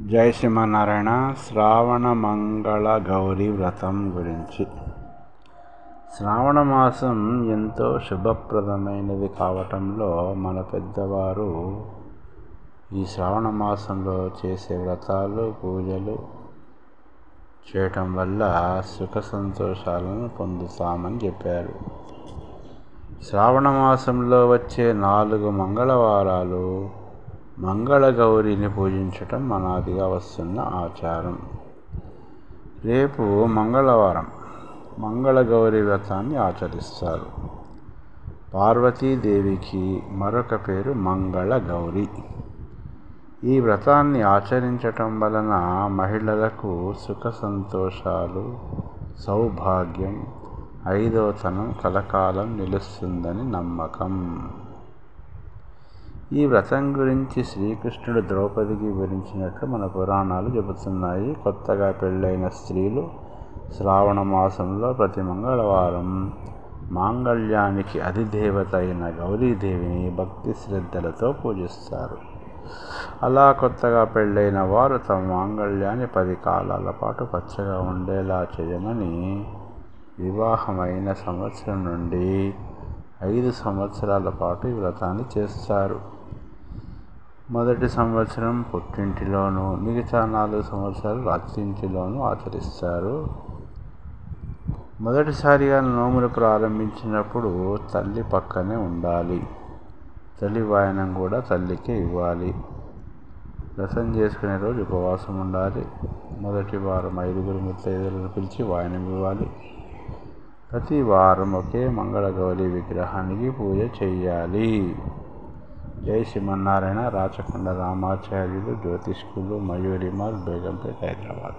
జై శ్రీమన్నారాయణ. శ్రావణ మంగళ గౌరీ వ్రతం గురించి. శ్రావణ మాసం ఎంతో శుభప్రదమైనది కావటంలో మన పెద్దవారు ఈ శ్రావణ మాసంలో చేసే వ్రతాలు పూజలు చేయటం వల్ల సుఖ సంతోషాలను పొందుతామని చెప్పారు. శ్రావణ మాసంలో వచ్చే నాలుగు మంగళవారాలు మంగళగౌరిని పూజించటం అనాదిగా వస్తున్న ఆచారం. రేపు మంగళవారం మంగళగౌరి వ్రతాన్ని ఆచరిస్తారు. పార్వతీదేవికి మరొక పేరు మంగళగౌరి. ఈ వ్రతాన్ని ఆచరించటం వలన మహిళలకు సుఖ సంతోషాలు సౌభాగ్యం ఐదోతనం కలకాలం నిలుస్తుందని నమ్మకం. ఈ వ్రతం గురించి శ్రీకృష్ణుడు ద్రౌపదికి వివరించినట్లు మన పురాణాలు చెబుతున్నాయి. కొత్తగా పెళ్ళైన స్త్రీలు శ్రావణ మాసంలో ప్రతి మంగళవారం మాంగళ్యానికి అధిదేవత అయిన గౌరీదేవిని భక్తి శ్రద్ధలతో పూజిస్తారు. అలా కొత్తగా పెళ్ళైన వారు తమ మాంగళ్యాన్ని పది కాలాల పాటు పచ్చగా ఉండేలా చేయమని వివాహమైన సంవత్సరం నుండి ఐదు సంవత్సరాల పాటు ఈ వ్రతాన్ని చేస్తారు. మొదటి సంవత్సరం పుట్టింటిలోనూ మిగతా నాలుగు సంవత్సరాలు అత్తింటిలోనూ ఆచరిస్తారు. మొదటిసారిగా నోములు ప్రారంభించినప్పుడు తల్లి పక్కనే ఉండాలి. తల్లి వాయనం కూడా తల్లికే ఇవ్వాలి. రసం చేసుకునే రోజు ఉపవాసం ఉండాలి. మొదటి వారం ఐదుగురు ముత్తైదులను పిలిచి వాయనం ఇవ్వాలి. ప్రతి వారం ఒకే మంగళగౌరి విగ్రహానికి పూజ చేయాలి జై శ్రీమన్నారాయణ రాచకొండ రామాచార్యులు జ్యోతిష్కులు మయూరిమాల్ బేగంపేట హైదరాబాద్.